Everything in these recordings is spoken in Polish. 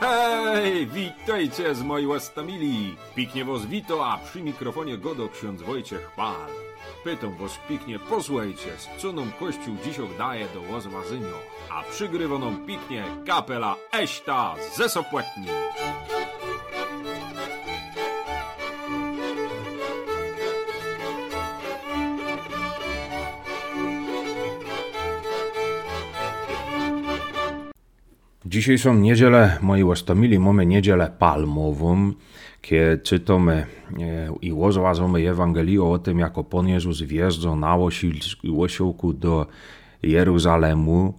Hej, witajcie z mojej łastamili. Piknie was wito, a przy mikrofonie godo ksiądz Wojciech Pal. Pytam was piknie, posłuchajcie, z co nam Kościół dziś daje do łozwazynio. A przygrywoną piknie kapela Eśta ze Sopłetni. Dzisiaj są niedzielę, moi łastomili, mamy niedzielę palmową, kiedy czytamy e, i rozważamy Ewangelię o tym, jak Pan Jezus wjeżdża na osiłku do Jeruzalemu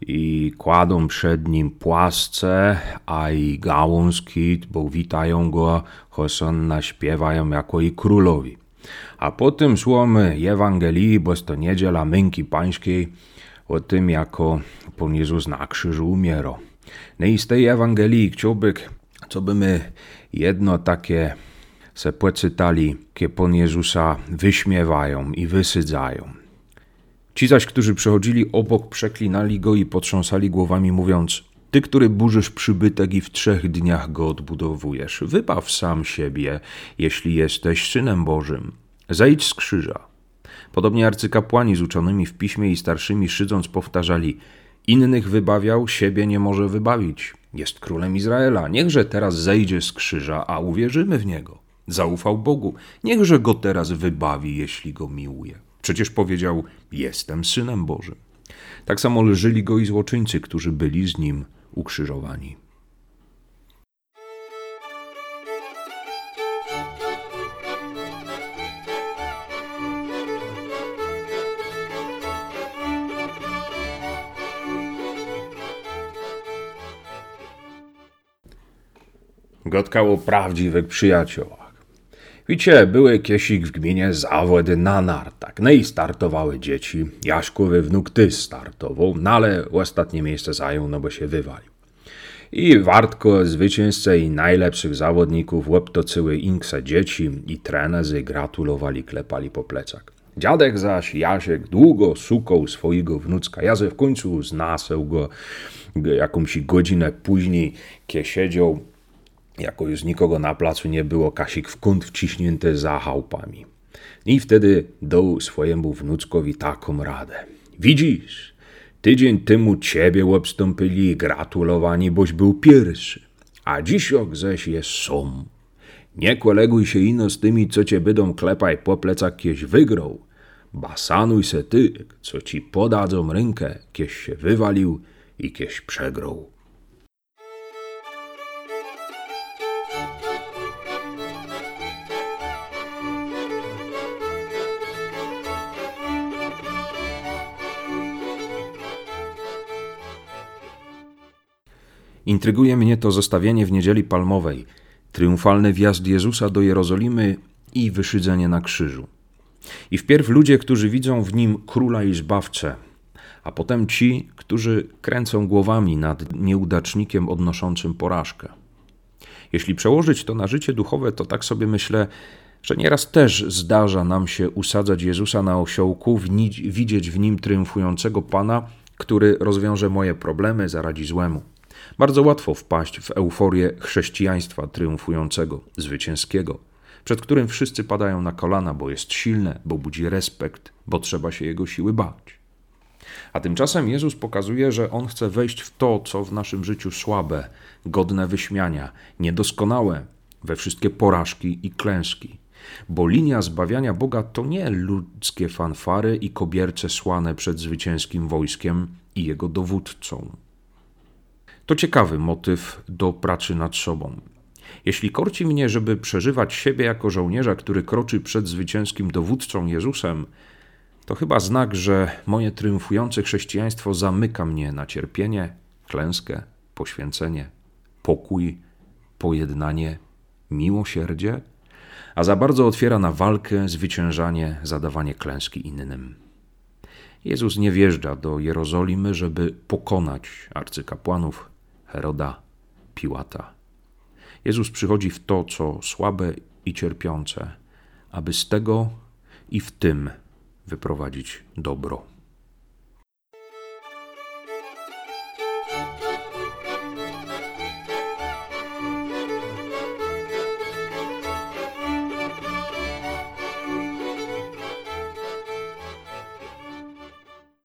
i kładą przed nim płasce, a i gałązki, bo witają go, choć naśpiewają jako i królowi. A potem słuchamy Ewangelii, bo jest to niedziela męki pańskiej, o tym, jako Pan Jezus na krzyżu umiero. No i z tej Ewangelii chciałbym, co by my jedno takie se poczytali, kiedy Pan Jezusa wyśmiewają i wysydzają. Ci zaś, którzy przechodzili obok, przeklinali go i potrząsali głowami, mówiąc: Ty, który burzysz przybytek i w trzech dniach go odbudowujesz, wybaw sam siebie, jeśli jesteś synem Bożym. Zejdź z krzyża. Podobnie arcykapłani z uczonymi w piśmie i starszymi szydząc powtarzali: Innych wybawiał, siebie nie może wybawić. Jest królem Izraela. Niechże teraz zejdzie z krzyża, a uwierzymy w niego. Zaufał Bogu. Niechże go teraz wybawi, jeśli go miłuje. Przecież powiedział: Jestem synem Bożym. Tak samo lżyli go i złoczyńcy, którzy byli z nim ukrzyżowani. Gotkało prawdziwych przyjaciołach. Wiecie, były kiesik w gminie zawody na nartach. No i startowały dzieci. Jaśkowy wnuk ty startował, no ale ostatnie miejsce zajął, no bo się wywalił. I wartko zwycięzcy i najlepszych zawodników łeptocyły inkse dzieci i trenerzy gratulowali, klepali po plecach. Dziadek zaś, Jasiek, długo sukał swojego wnuczka. Ja w końcu znaseł go jakąś godzinę później, kiedy siedział jako już nikogo na placu nie było, Kasik w kąt wciśnięty za chałupami. I wtedy dał swojemu wnuczkowi taką radę. Widzisz, tydzień temu ciebie obstąpili gratulowani, boś był pierwszy, a dziś zaś jest som. Nie koleguj się ino z tymi, co cię będą klepaj po plecach, kieś wygrał. Basanuj se ty, co ci podadzą rękę, kieś się wywalił i kieś przegrał. Intryguje mnie to zostawienie w niedzieli palmowej, triumfalny wjazd Jezusa do Jerozolimy i wyszydzenie na krzyżu. I wpierw ludzie, którzy widzą w nim króla i zbawcę, a potem ci, którzy kręcą głowami nad nieudacznikiem odnoszącym porażkę. Jeśli przełożyć to na życie duchowe, to tak sobie myślę, że nieraz też zdarza nam się usadzać Jezusa na osiołku, widzieć w nim triumfującego Pana, który rozwiąże moje problemy, zaradzi złemu. Bardzo łatwo wpaść w euforię chrześcijaństwa triumfującego, zwycięskiego, przed którym wszyscy padają na kolana, bo jest silne, bo budzi respekt, bo trzeba się jego siły bać. A tymczasem Jezus pokazuje, że On chce wejść w to, co w naszym życiu słabe, godne wyśmiania, niedoskonałe, we wszystkie porażki i klęski. Bo linia zbawiania Boga to nie ludzkie fanfary i kobierce słane przed zwycięskim wojskiem i jego dowódcą. To ciekawy motyw do pracy nad sobą. Jeśli korci mnie, żeby przeżywać siebie jako żołnierza, który kroczy przed zwycięskim dowódcą Jezusem, to chyba znak, że moje triumfujące chrześcijaństwo zamyka mnie na cierpienie, klęskę, poświęcenie, pokój, pojednanie, miłosierdzie, a za bardzo otwiera na walkę, zwyciężanie, zadawanie klęski innym. Jezus nie wjeżdża do Jerozolimy, żeby pokonać arcykapłanów, Heroda, Piłata. Jezus przychodzi w to, co słabe i cierpiące, aby z tego i w tym wyprowadzić dobro.